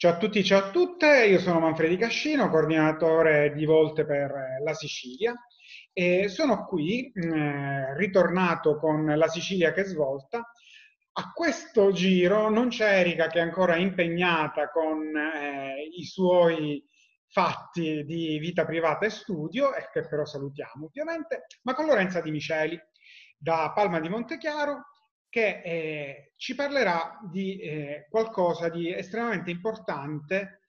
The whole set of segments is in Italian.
Ciao a tutti, ciao a tutte, io sono Manfredi Cascino, coordinatore di Volte per la Sicilia e sono qui, eh, ritornato con la Sicilia che svolta. A questo giro non c'è Erika che è ancora impegnata con eh, i suoi fatti di vita privata e studio, e che però salutiamo ovviamente, ma con Lorenza Di Miceli da Palma di Montechiaro che eh, ci parlerà di eh, qualcosa di estremamente importante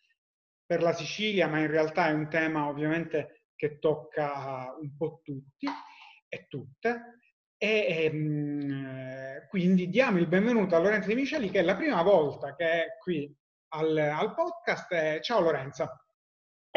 per la Sicilia, ma in realtà è un tema ovviamente che tocca un po' tutti e tutte. E ehm, quindi diamo il benvenuto a Lorenza Di Miceli, che è la prima volta che è qui al, al podcast. Ciao Lorenza.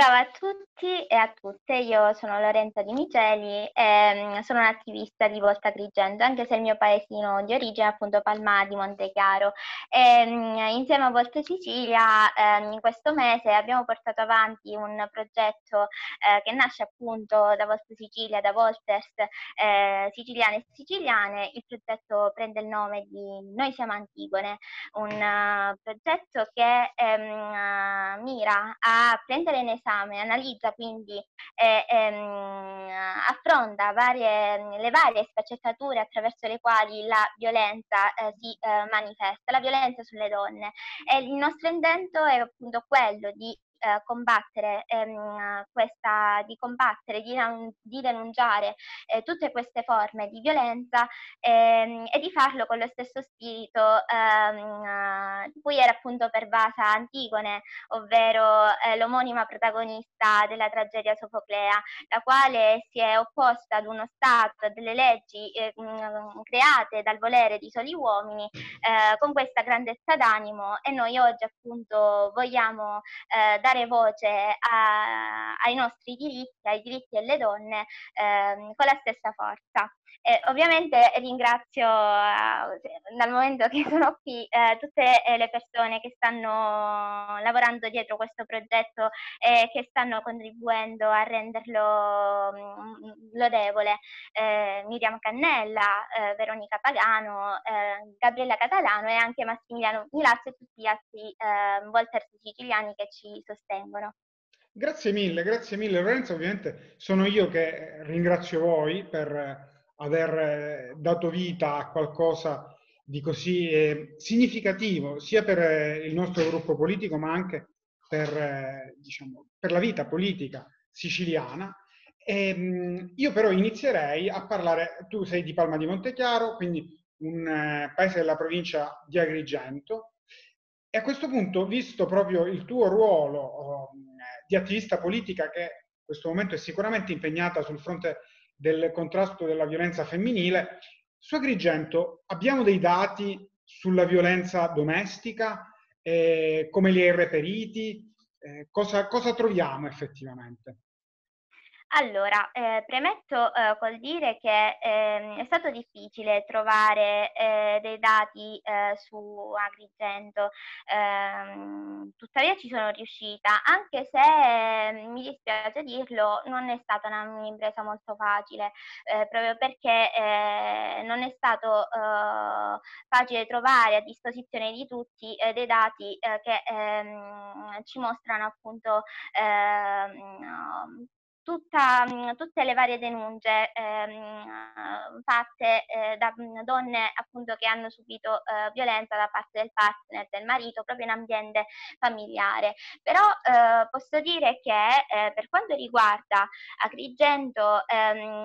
Ciao a tutti e a tutte, io sono Lorenza Di Miceli e mm, sono un'attivista di Volta Agrigento, anche se il mio paesino di origine è appunto Palma di Montechiaro. E, mm, insieme a Volta Sicilia eh, in questo mese abbiamo portato avanti un progetto eh, che nasce appunto da Volta Sicilia, da Volters eh, siciliane e siciliane. Il progetto prende il nome di Noi siamo Antigone, un uh, progetto che ehm, mira a prendere in esame, analizza quindi e ehm, affronta varie, le varie sfaccettature attraverso le quali la violenza eh, si eh, manifesta, la violenza sulle donne. E il nostro intento è appunto quello di eh, combattere, ehm, questa, di combattere, di, di denunciare eh, tutte queste forme di violenza ehm, e di farlo con lo stesso spirito ehm, di cui era appunto pervasa Antigone, ovvero eh, l'omonima protagonista della tragedia Sofoclea, la quale si è opposta ad uno Stato, delle leggi eh, create dal volere di soli uomini, eh, con questa grandezza d'animo e noi oggi appunto vogliamo eh, dare dare voce a, ai nostri diritti, ai diritti delle donne ehm, con la stessa forza. E ovviamente ringrazio, uh, dal momento che sono qui, uh, tutte le persone che stanno lavorando dietro questo progetto e che stanno contribuendo a renderlo um, lodevole. Uh, Miriam Cannella, Veronica Pagano, Gabriella Catalano e anche Massimiliano Milazzo e tutti gli altri Volters siciliani che ci sostengono. Grazie mille, grazie mille Lorenzo. Ovviamente sono io che ringrazio voi per aver eh, dato vita a qualcosa di così eh, significativo sia per eh, il nostro gruppo politico ma anche per, diciamo, per la vita politica siciliana. E, mh, io però inizierei a parlare, tu sei di Palma di Montechiaro, quindi un paese della provincia di Agrigento, e a questo punto, visto proprio il tuo ruolo oh, di attivista politica che in questo momento è sicuramente impegnata sul fronte del contrasto della violenza femminile. Su Agrigento abbiamo dei dati sulla violenza domestica, eh, come li hai reperiti, eh, cosa, cosa troviamo effettivamente? Allora, eh, premetto eh, col dire che eh, è stato difficile trovare eh, dei dati eh, su Agrigento, ehm, tuttavia ci sono riuscita, anche se mi dispiace dirlo, non è stata un'impresa molto facile, eh, proprio perché non è stato facile trovare a disposizione di tutti dei dati che ehm, ci mostrano appunto ehm, tutta, mhmm, tutte le varie denunce ehm, fatte eh, da mhmm, donne appunto che hanno subito eh, violenza da parte del partner, del marito, proprio in ambiente familiare. Però eh, posso dire che eh, per quanto riguarda Agrigento, ehm,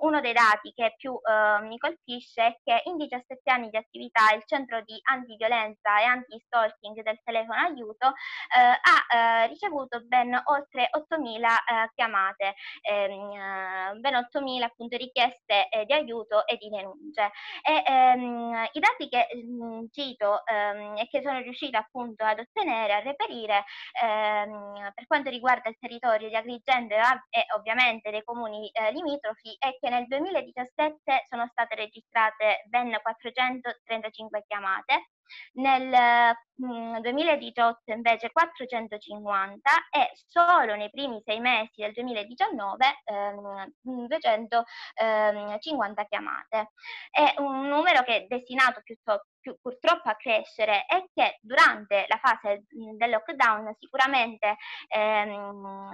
uno dei dati che più eh, mi colpisce è che in 17 anni di attività il centro di antiviolenza e anti-stalking del telefono aiuto eh, ha ricevuto ben oltre 8.000 eh, chiamate, ehm, eh, ben 8.000 appunto richieste eh, di aiuto e di denunce. E, ehm, I dati che mh, mm, cito ehm, e che sono riuscita appunto ad ottenere, a reperire ehm, per quanto riguarda il territorio di Agrigento e ovviamente dei comuni eh, limitrofi è che nel 2017 sono state registrate ben 435 chiamate, nel mh, 2018 invece 450 e solo nei primi sei mesi del 2019 ehm, 250 ehm, chiamate. È un numero che è destinato piuttosto più, purtroppo a crescere è che durante la fase del lockdown sicuramente ehm,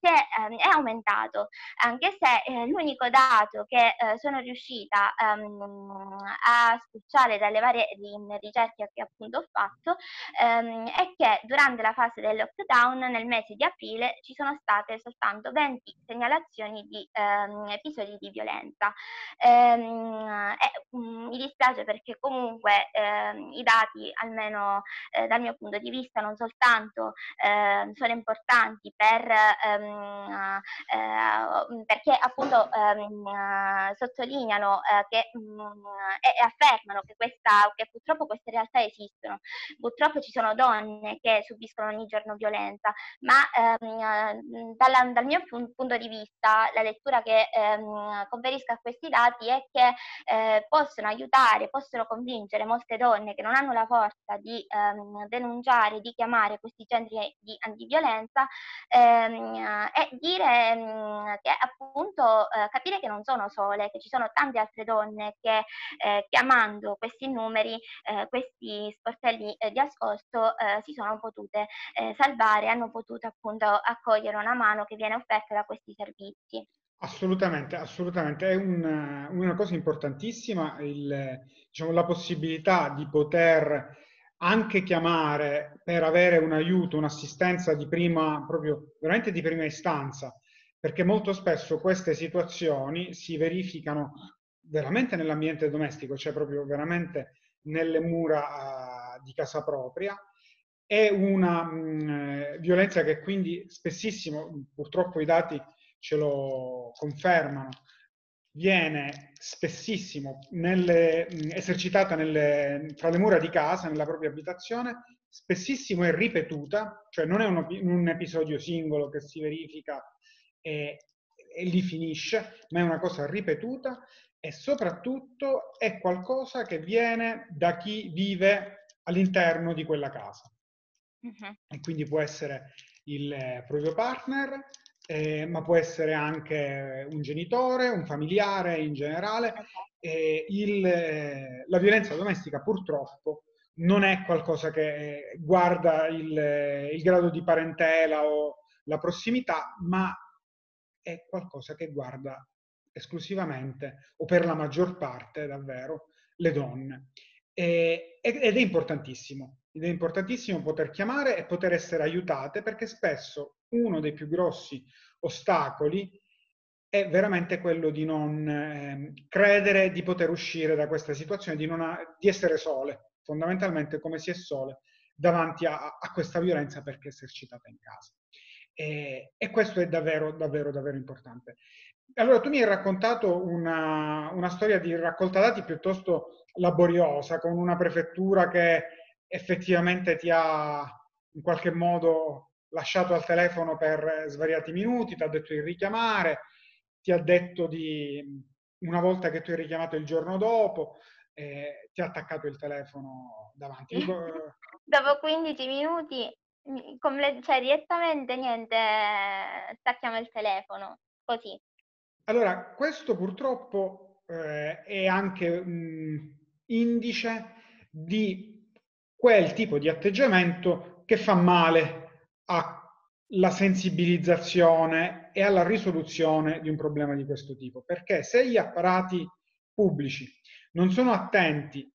è, ehm, è, aumentato, anche se eh, l'unico dato che eh, sono riuscita ehm, a spulciare dalle varie ricerche che appunto ho fatto ehm, è che durante la fase del lockdown nel mese di aprile ci sono state soltanto 20 segnalazioni di ehm, episodi di violenza. Ehm, e, mi dispiace perché comunque ehm, i dati, almeno eh, dal mio punto di vista, non soltanto eh, sono importanti per, ehm, eh, perché appunto ehm, sottolineano eh, che, mh, mm, e, affermano che, questa, che purtroppo queste realtà esistono. Purtroppo ci sono donne che subiscono ogni giorno violenza, ma ehm, dalla, dal mio punto di vista la lettura che ehm, conferisco a questi dati è che eh, possono aiutare, possono convincere molte donne che non hanno la forza di ehm, denunciare, di chiamare questi centri di antiviolenza ehm, e dire ehm, che appunto eh, capire che non sono sole, che ci sono tante altre donne che eh, chiamando questi numeri, eh, questi sportelli eh, di ascolto eh, si sono potute salvare, hanno potuto appunto accogliere una mano che viene offerta da questi servizi. Assolutamente, assolutamente. È un, una cosa importantissima il, diciamo, la possibilità di poter anche chiamare per avere un aiuto, un'assistenza di prima, proprio veramente di prima istanza, perché molto spesso queste situazioni si verificano veramente nell'ambiente domestico, cioè proprio veramente nelle mura uh, di casa propria. È una mh, violenza che quindi spessissimo, purtroppo i dati ce lo confermano, viene spessissimo nelle, esercitata nelle, fra le mura di casa, nella propria abitazione, spessissimo è ripetuta, cioè non è un, un episodio singolo che si verifica e, e lì finisce, ma è una cosa ripetuta e soprattutto è qualcosa che viene da chi vive all'interno di quella casa. Uh-huh. E quindi può essere il proprio partner, eh, ma può essere anche un genitore, un familiare in generale. Eh, il, eh, la violenza domestica purtroppo non è qualcosa che guarda il, il grado di parentela o la prossimità, ma è qualcosa che guarda esclusivamente o per la maggior parte davvero le donne. E, ed è importantissimo, ed è importantissimo poter chiamare e poter essere aiutate perché spesso uno dei più grossi ostacoli è veramente quello di non eh, credere di poter uscire da questa situazione, di, ha, di, essere sole, fondamentalmente come si è sole davanti a, a questa violenza perché è esercitata in casa. E, e, questo è davvero, davvero, davvero importante. Allora, tu mi hai raccontato una, una storia di raccolta dati piuttosto laboriosa, con una prefettura che effettivamente ti ha in qualche modo lasciato al telefono per svariati minuti, ti ha detto di richiamare, ti ha detto di, una volta che tu hai richiamato il giorno dopo, eh, ti ha attaccato il telefono davanti. Dopo 15 minuti, cioè direttamente niente, stacchiamo il telefono, così. Allora, questo purtroppo eh, è anche un indice di quel tipo di atteggiamento che fa male alla sensibilizzazione e alla risoluzione di un problema di questo tipo. Perché se gli apparati pubblici non sono attenti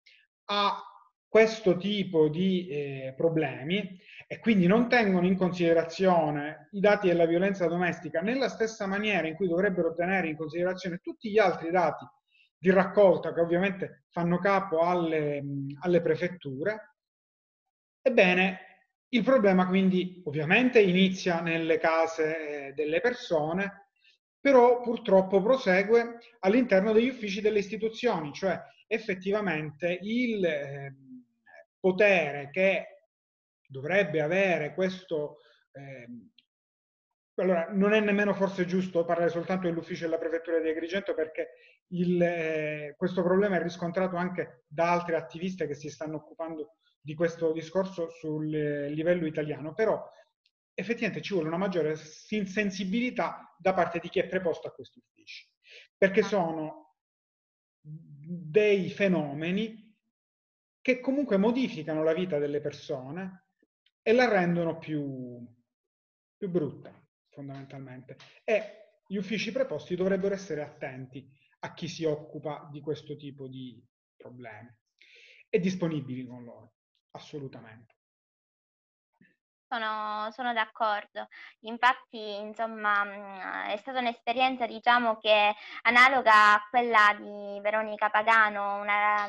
a questo tipo di eh, problemi e quindi non tengono in considerazione i dati della violenza domestica nella stessa maniera in cui dovrebbero tenere in considerazione tutti gli altri dati di raccolta che ovviamente fanno capo alle, alle prefetture, ebbene il problema quindi ovviamente inizia nelle case eh, delle persone, però purtroppo prosegue all'interno degli uffici delle istituzioni, cioè effettivamente il eh, potere che dovrebbe avere questo... Eh, allora, non è nemmeno forse giusto parlare soltanto dell'ufficio della prefettura di Agrigento perché il, eh, questo problema è riscontrato anche da altre attiviste che si stanno occupando di questo discorso sul livello italiano, però effettivamente ci vuole una maggiore sensibilità da parte di chi è preposto a questi uffici, perché ah. sono dei fenomeni che comunque modificano la vita delle persone e la rendono più, più brutta, fondamentalmente. E gli uffici preposti dovrebbero essere attenti a chi si occupa di questo tipo di problemi e disponibili con loro, assolutamente. Sono, sono d'accordo. Infatti, insomma, mm, è stata un'esperienza, diciamo, che analoga a quella di Veronica Pagano, una,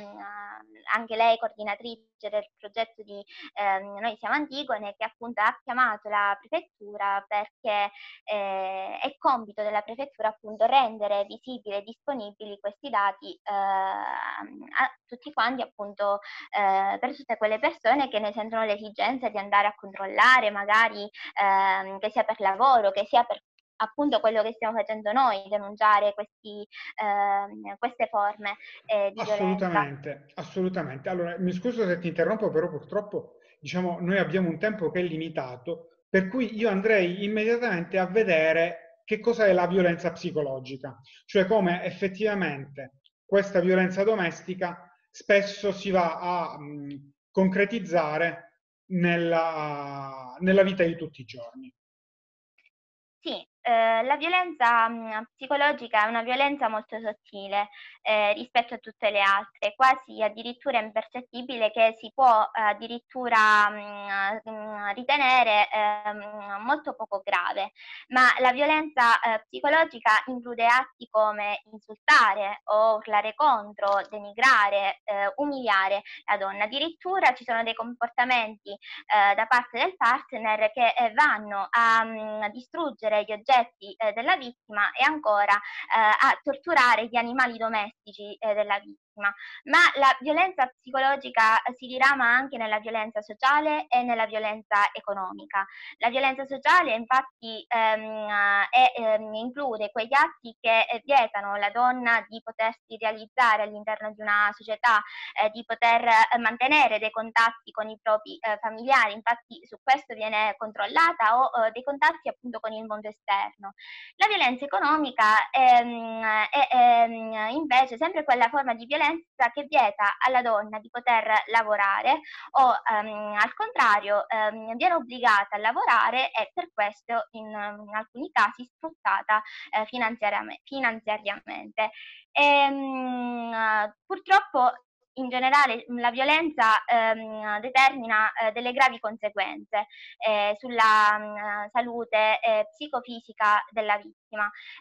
anche lei coordinatrice del progetto di eh, Noi siamo Antigone, che appunto ha chiamato la prefettura perché eh, è compito della prefettura appunto rendere visibili e disponibili questi dati eh, a tutti quanti appunto eh, per tutte quelle persone che ne sentono l'esigenza di andare a controllare fare magari ehm, che sia per lavoro, che sia per appunto quello che stiamo facendo noi, denunciare questi, eh, queste forme eh, di assolutamente, violenza. Assolutamente, Allora, mi scuso se ti interrompo, però purtroppo diciamo, noi abbiamo un tempo che è limitato, per cui io andrei immediatamente a vedere che cosa è la violenza psicologica, cioè come effettivamente questa violenza domestica spesso si va a mh, concretizzare nella, nella vita di tutti i giorni. Sì, eh, la violenza mh, psicologica è una violenza molto sottile eh, rispetto a tutte le altre, quasi addirittura impercettibile che si può addirittura mh, mh, ritenere ehm, molto poco grave, ma la violenza eh, psicologica include atti come insultare o urlare contro, denigrare, eh, umiliare la donna, addirittura ci sono dei comportamenti da parte del partner che vanno a distruggere gli oggetti oggetti eh, della vittima e ancora eh, a torturare gli animali domestici eh, della vittima vittima, ma la violenza psicologica si dirama anche nella violenza sociale e nella violenza economica. La violenza sociale infatti ehm, è, ehm, include quegli atti che eh, vietano alla donna di potersi realizzare all'interno di una società, eh, di poter eh, mantenere dei contatti con i propri eh, familiari, infatti su questo viene controllata o eh, dei contatti appunto con il mondo esterno. La violenza economica ehm, è ehm, invece sempre quella forma di violenza violenza che vieta alla donna di poter lavorare o ehm, al contrario ehm, viene obbligata a lavorare e per questo in, in alcuni casi sfruttata eh, finanziariamente. finanziariamente. E, ehm, purtroppo in generale la violenza ehm, determina eh, delle gravi conseguenze eh, sulla mh, mm, salute eh, psicofisica della vittima,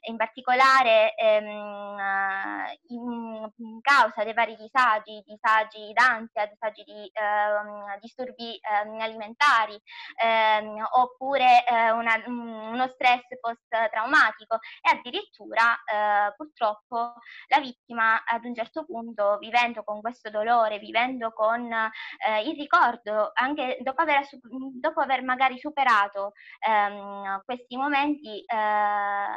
in particolare ehm, in, in, causa dei vari disagi, disagi d'ansia, disagi di ehm, disturbi ehm, alimentari ehm, oppure eh, una, uno stress post-traumatico. E addirittura eh, purtroppo la vittima ad un certo punto vivendo con questo questo dolore, vivendo con eh, il ricordo, anche dopo aver, dopo aver magari superato ehm, questi momenti, eh,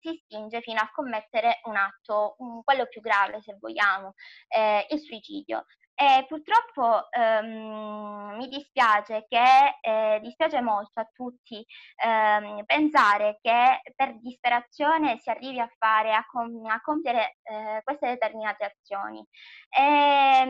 si spinge fino a commettere un atto, un, quello più grave se vogliamo, eh, il suicidio. E purtroppo ehm, mi dispiace che eh, dispiace molto a tutti ehm, pensare che per disperazione si arrivi a fare, a, com- a compiere eh, queste determinate azioni. E,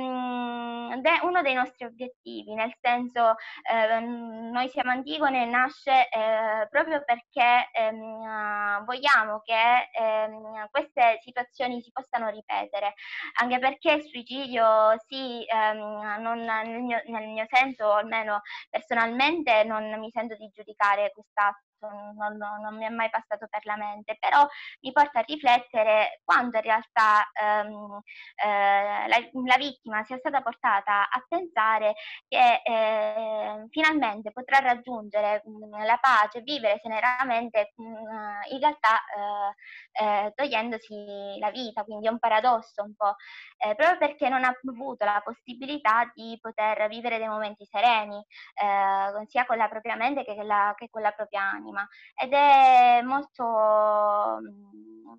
ed è uno dei nostri obiettivi, nel senso ehm, noi siamo Antigone nasce eh, proprio perché ehm, vogliamo che ehm, queste situazioni si possano ripetere, anche perché il suicidio si ehm, non, nel, mio, nel mio senso, almeno personalmente, non mi sento di giudicare quest'atto non, non, non, mi è mai passato per la mente, però mi porta a riflettere quando in realtà ehm, eh, la, la, vittima sia stata portata a pensare che eh, finalmente potrà raggiungere mh, mm, la pace, vivere serenamente, mh, mm, in realtà eh, eh, togliendosi la vita, quindi è un paradosso un po', eh, proprio perché non ha avuto la possibilità di poter vivere dei momenti sereni, eh, sia con la propria mente che, la, che con la propria anima anima ed è molto,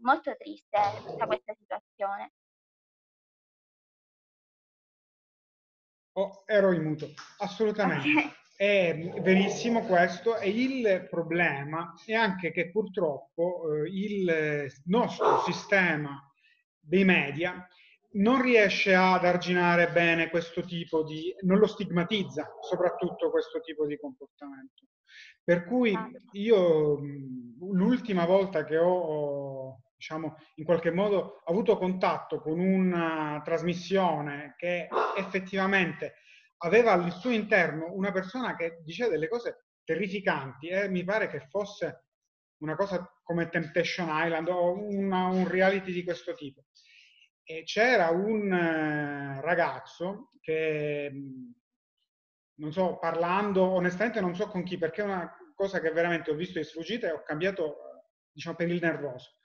molto triste tutta questa situazione. Oh, ero in muto, assolutamente. È verissimo questo e il problema è anche che purtroppo eh, il nostro sistema dei media non riesce ad arginare bene questo tipo di, non lo stigmatizza soprattutto questo tipo di comportamento. Per cui ah. io l'ultima volta che ho, diciamo, in qualche modo avuto contatto con una trasmissione che effettivamente aveva al suo interno una persona che diceva delle cose terrificanti e mi pare che fosse una cosa come Temptation Island o una, un reality di questo tipo. E c'era un eh, ragazzo che, non so, parlando, onestamente non so con chi, perché è una cosa che veramente ho visto di sfuggita e ho cambiato, diciamo, per il nervoso.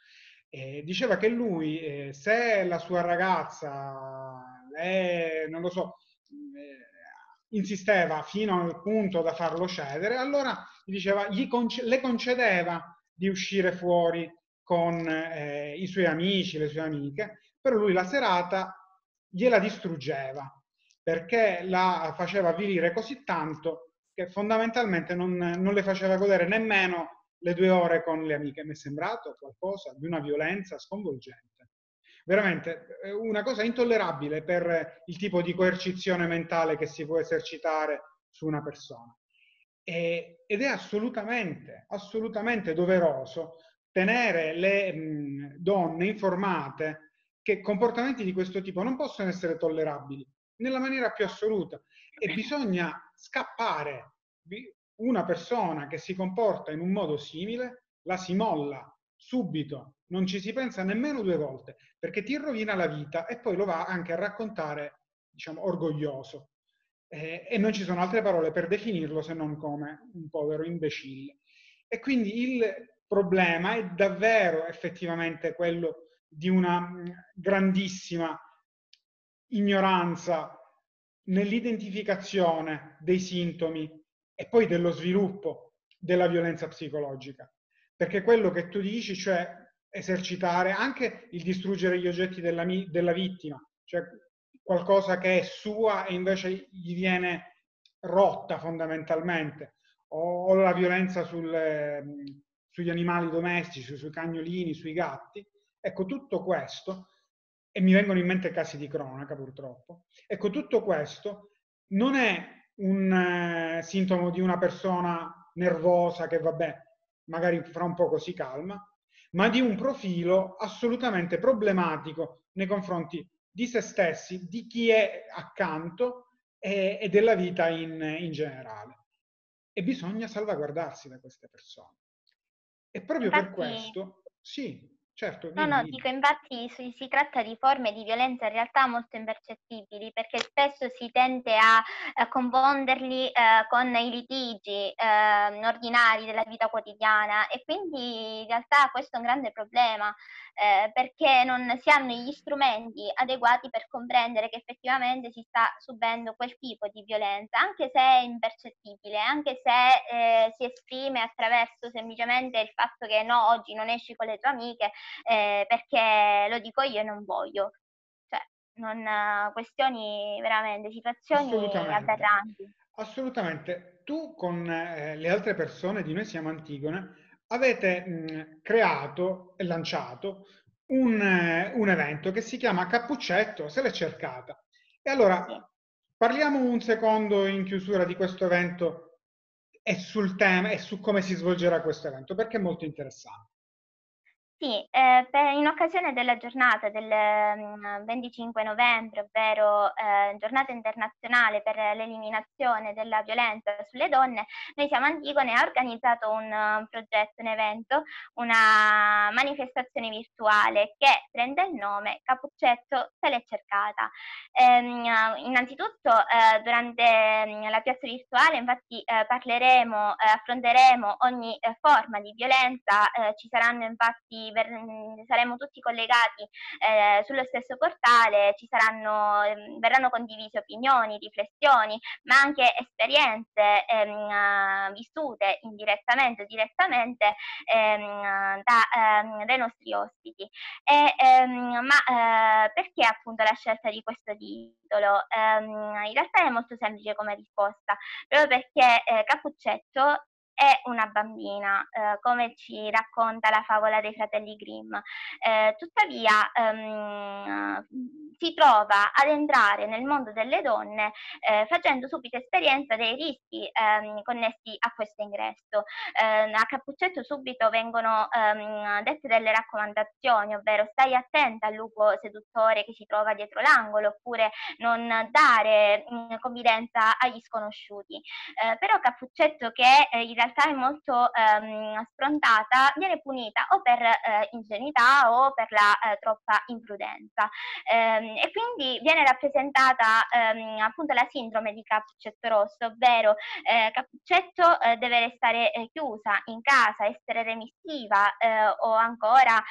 E diceva che lui, eh, se la sua ragazza, è, non lo so, eh, insisteva fino al punto da farlo cedere, allora gli diceva, gli conce- le concedeva di uscire fuori con eh, i suoi amici, le sue amiche, però lui la serata gliela distruggeva perché la faceva avvilire così tanto che fondamentalmente non, non le faceva godere nemmeno le due ore con le amiche. Mi è sembrato qualcosa di una violenza sconvolgente. Veramente una cosa intollerabile per il tipo di coercizione mentale che si può esercitare su una persona. E, ed è assolutamente, assolutamente doveroso tenere le mh, donne informate che comportamenti di questo tipo non possono essere tollerabili nella maniera più assoluta e bisogna scappare. Una persona che si comporta in un modo simile la si molla subito, non ci si pensa nemmeno due volte, perché ti rovina la vita e poi lo va anche a raccontare, diciamo, orgoglioso eh, e non ci sono altre parole per definirlo se non come un povero imbecille. E quindi il problema è davvero effettivamente quello di una mm, grandissima ignoranza nell'identificazione dei sintomi e poi dello sviluppo della violenza psicologica. Perché quello che tu dici, cioè esercitare anche il distruggere gli oggetti della, della vittima, cioè qualcosa che è sua e invece gli viene rotta fondamentalmente, o, o la violenza sul, sugli animali domestici, sui cagnolini, sui gatti. Ecco, tutto questo, e mi vengono in mente casi di cronaca purtroppo, ecco, tutto questo non è un eh, sintomo di una persona nervosa che, vabbè, magari fra un poco si calma, ma di un profilo assolutamente problematico nei confronti di se stessi, di chi è accanto e, e della vita in, in, generale. E bisogna salvaguardarsi da queste persone. E proprio Infatti, per questo, sì, Certo, no, no, dico infatti si, si, tratta di forme di violenza in realtà molto impercettibili perché spesso si tende a, a confonderli eh, con i litigi eh, ordinari della vita quotidiana e quindi in realtà questo è un grande problema eh, perché non si hanno gli strumenti adeguati per comprendere che effettivamente si sta subendo quel tipo di violenza, anche se è impercettibile, anche se eh, si esprime attraverso semplicemente il fatto che no, oggi non esci con le tue amiche eh, perché lo dico io e non voglio. Cioè, non, questioni veramente, situazioni aberranti. Assolutamente. Tu con eh, le altre persone di Noi Siamo Antigone avete mh, creato e lanciato un, eh, un, evento che si chiama Cappuccetto, se l'è cercata. E allora parliamo un secondo in chiusura di questo evento e sul tema e su come si svolgerà questo evento, perché è molto interessante. Sì, eh, per, in occasione della giornata del mh, mm, 25 novembre, ovvero eh, giornata internazionale per l'eliminazione della violenza sulle donne, noi siamo Antigone ha organizzato un uh, progetto, un evento, una manifestazione virtuale che prende il nome Cappuccetto se l'è cercata. Ehm, innanzitutto eh, durante mh, mm, la piazza virtuale infatti eh, parleremo, eh, affronteremo ogni eh, forma di violenza, ci saranno infatti ver- mm, saremo tutti collegati eh, sullo stesso portale, saranno, eh, verranno condivise opinioni, riflessioni, ma anche esperienze ehm, vissute indirettamente o direttamente ehm, da, ehm, dai nostri ospiti. E, ehm, ma eh, perché appunto la scelta di questo titolo? Ehm, in realtà è molto semplice come risposta, proprio perché eh, Cappuccetto è una bambina, eh, come ci racconta la favola dei fratelli Grimm. Eh, tuttavia ehm, si trova ad entrare nel mondo delle donne eh, facendo subito esperienza dei rischi ehm, connessi a questo ingresso. Eh, a Cappuccetto subito vengono ehm, dette delle raccomandazioni, ovvero stai attenta al lupo seduttore che si trova dietro l'angolo, oppure non dare mh, mm, confidenza agli sconosciuti. Eh, però Cappuccetto, che eh, in realtà è molto ehm, sprontata, viene punita o per eh, ingenuità o per la eh, troppa imprudenza. Ehm, e quindi viene rappresentata ehm, appunto la sindrome di Cappuccetto Rosso, ovvero eh, Cappuccetto eh, deve restare chiusa in casa, essere remissiva o ancora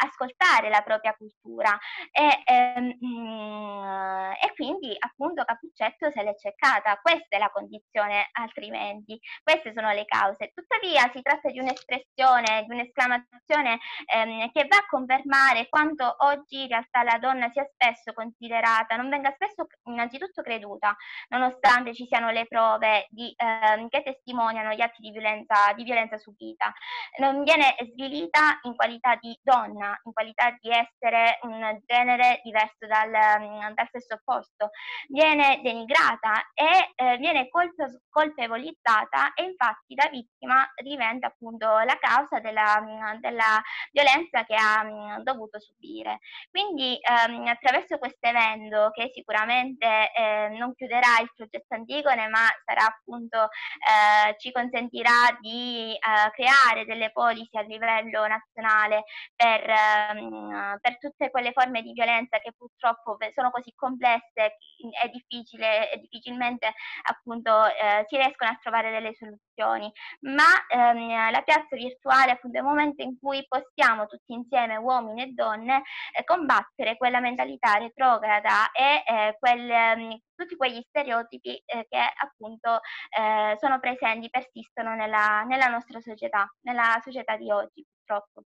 ascoltare la propria cultura. E, ehm, mm, e quindi appunto Cappuccetto se l'è cercata, questa è la condizione altrimenti, queste sono le cause. Tuttavia si tratta di un'espressione, di un'esclamazione ehm, che va a confermare quanto oggi in realtà la donna sia spesso considerata, non venga spesso innanzitutto creduta, nonostante ci siano le prove di, ehm, che testimoniano gli atti di violenza, di violenza subita. Non viene svilita in qualità di donna, in qualità di essere un genere diverso dal, dal sesso opposto, viene denigrata e eh, viene colpe- colpevolizzata e infatti la vittima diventa appunto la causa della, della violenza che ha mh, dovuto subire. Quindi ehm, attraverso questo evento che sicuramente eh, non chiuderà il progetto Antigone ma sarà appunto eh, ci consentirà di eh, creare delle polisi a livello nazionale per, ehm, per tutte quelle forme di violenza che purtroppo sono così complesse è difficile, è difficilmente appunto eh, si riescono a trovare delle soluzioni, ma ehm, la piazza virtuale appunto è il momento in cui possiamo tutti insieme, uomini e donne, eh, combattere quella mentalità retrograda e eh, quel, ehm, tutti quegli stereotipi eh, che appunto eh, sono presenti, persistono nella, nella nostra società, nella società di oggi purtroppo.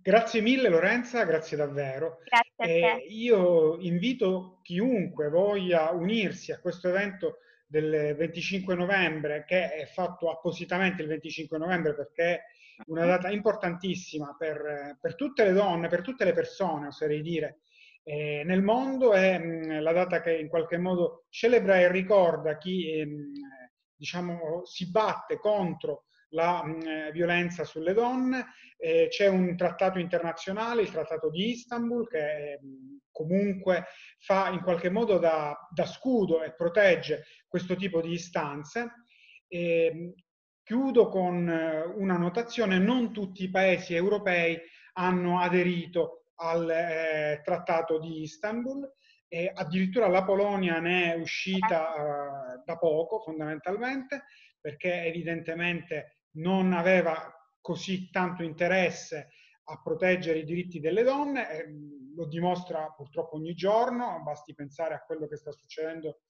Grazie mille Lorenza, grazie davvero. Grazie a te. io invito chiunque voglia unirsi a questo evento del 25 novembre, che è fatto appositamente il 25 novembre perché è una data importantissima per, per tutte le donne, per tutte le persone, oserei dire, eh, nel mondo, è mh, la data che in qualche modo celebra e ricorda chi ehm, diciamo, si batte contro la mh, eh, violenza sulle donne. Eh, c'è un trattato internazionale, il Trattato di Istanbul, che mh, comunque fa in qualche modo da, da, scudo e protegge questo tipo di istanze. E, chiudo con eh, una notazione, non tutti i paesi europei hanno aderito al eh, Trattato di Istanbul, e addirittura la Polonia ne è uscita uh, da poco fondamentalmente perché evidentemente non aveva così tanto interesse a proteggere i diritti delle donne, eh, lo dimostra purtroppo ogni giorno, basti pensare a quello che sta succedendo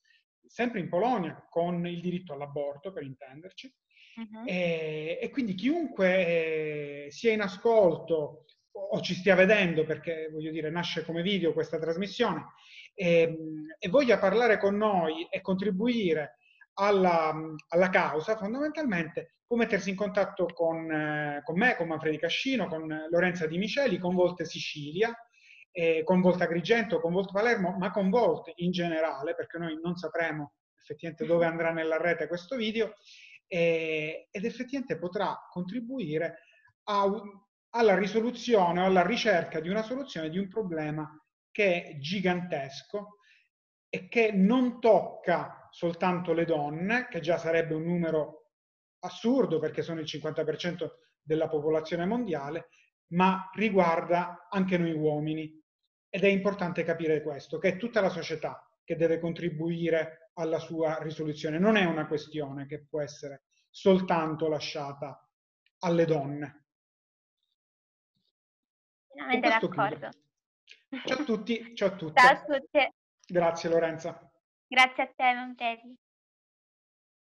sempre in Polonia con il diritto all'aborto, per intenderci. Uh-huh. E, e, quindi chiunque eh, sia in ascolto o ci stia vedendo, perché voglio dire, nasce come video questa trasmissione, e, ehm, e voglia parlare con noi e contribuire alla, alla causa, fondamentalmente può mettersi in contatto con, eh, con me, con Manfredi Cascino, con Lorenza Di Miceli, con Volte Sicilia, eh, con Volta Agrigento, con Volta Palermo, ma con Volte in generale, perché noi non sapremo effettivamente dove andrà nella rete questo video, eh, ed effettivamente potrà contribuire a, alla risoluzione o alla ricerca di una soluzione di un problema che è gigantesco e che non tocca soltanto le donne, che già sarebbe un numero assurdo perché sono il 50% della popolazione mondiale, ma riguarda anche noi uomini. Ed è importante capire questo, che è tutta la società che deve contribuire alla sua risoluzione. Non è una questione che può essere soltanto lasciata alle donne. Ciao a tutti, ciao a tutti. Ciao a tutti. Grazie Lorenza. Grazie a te, Montesi.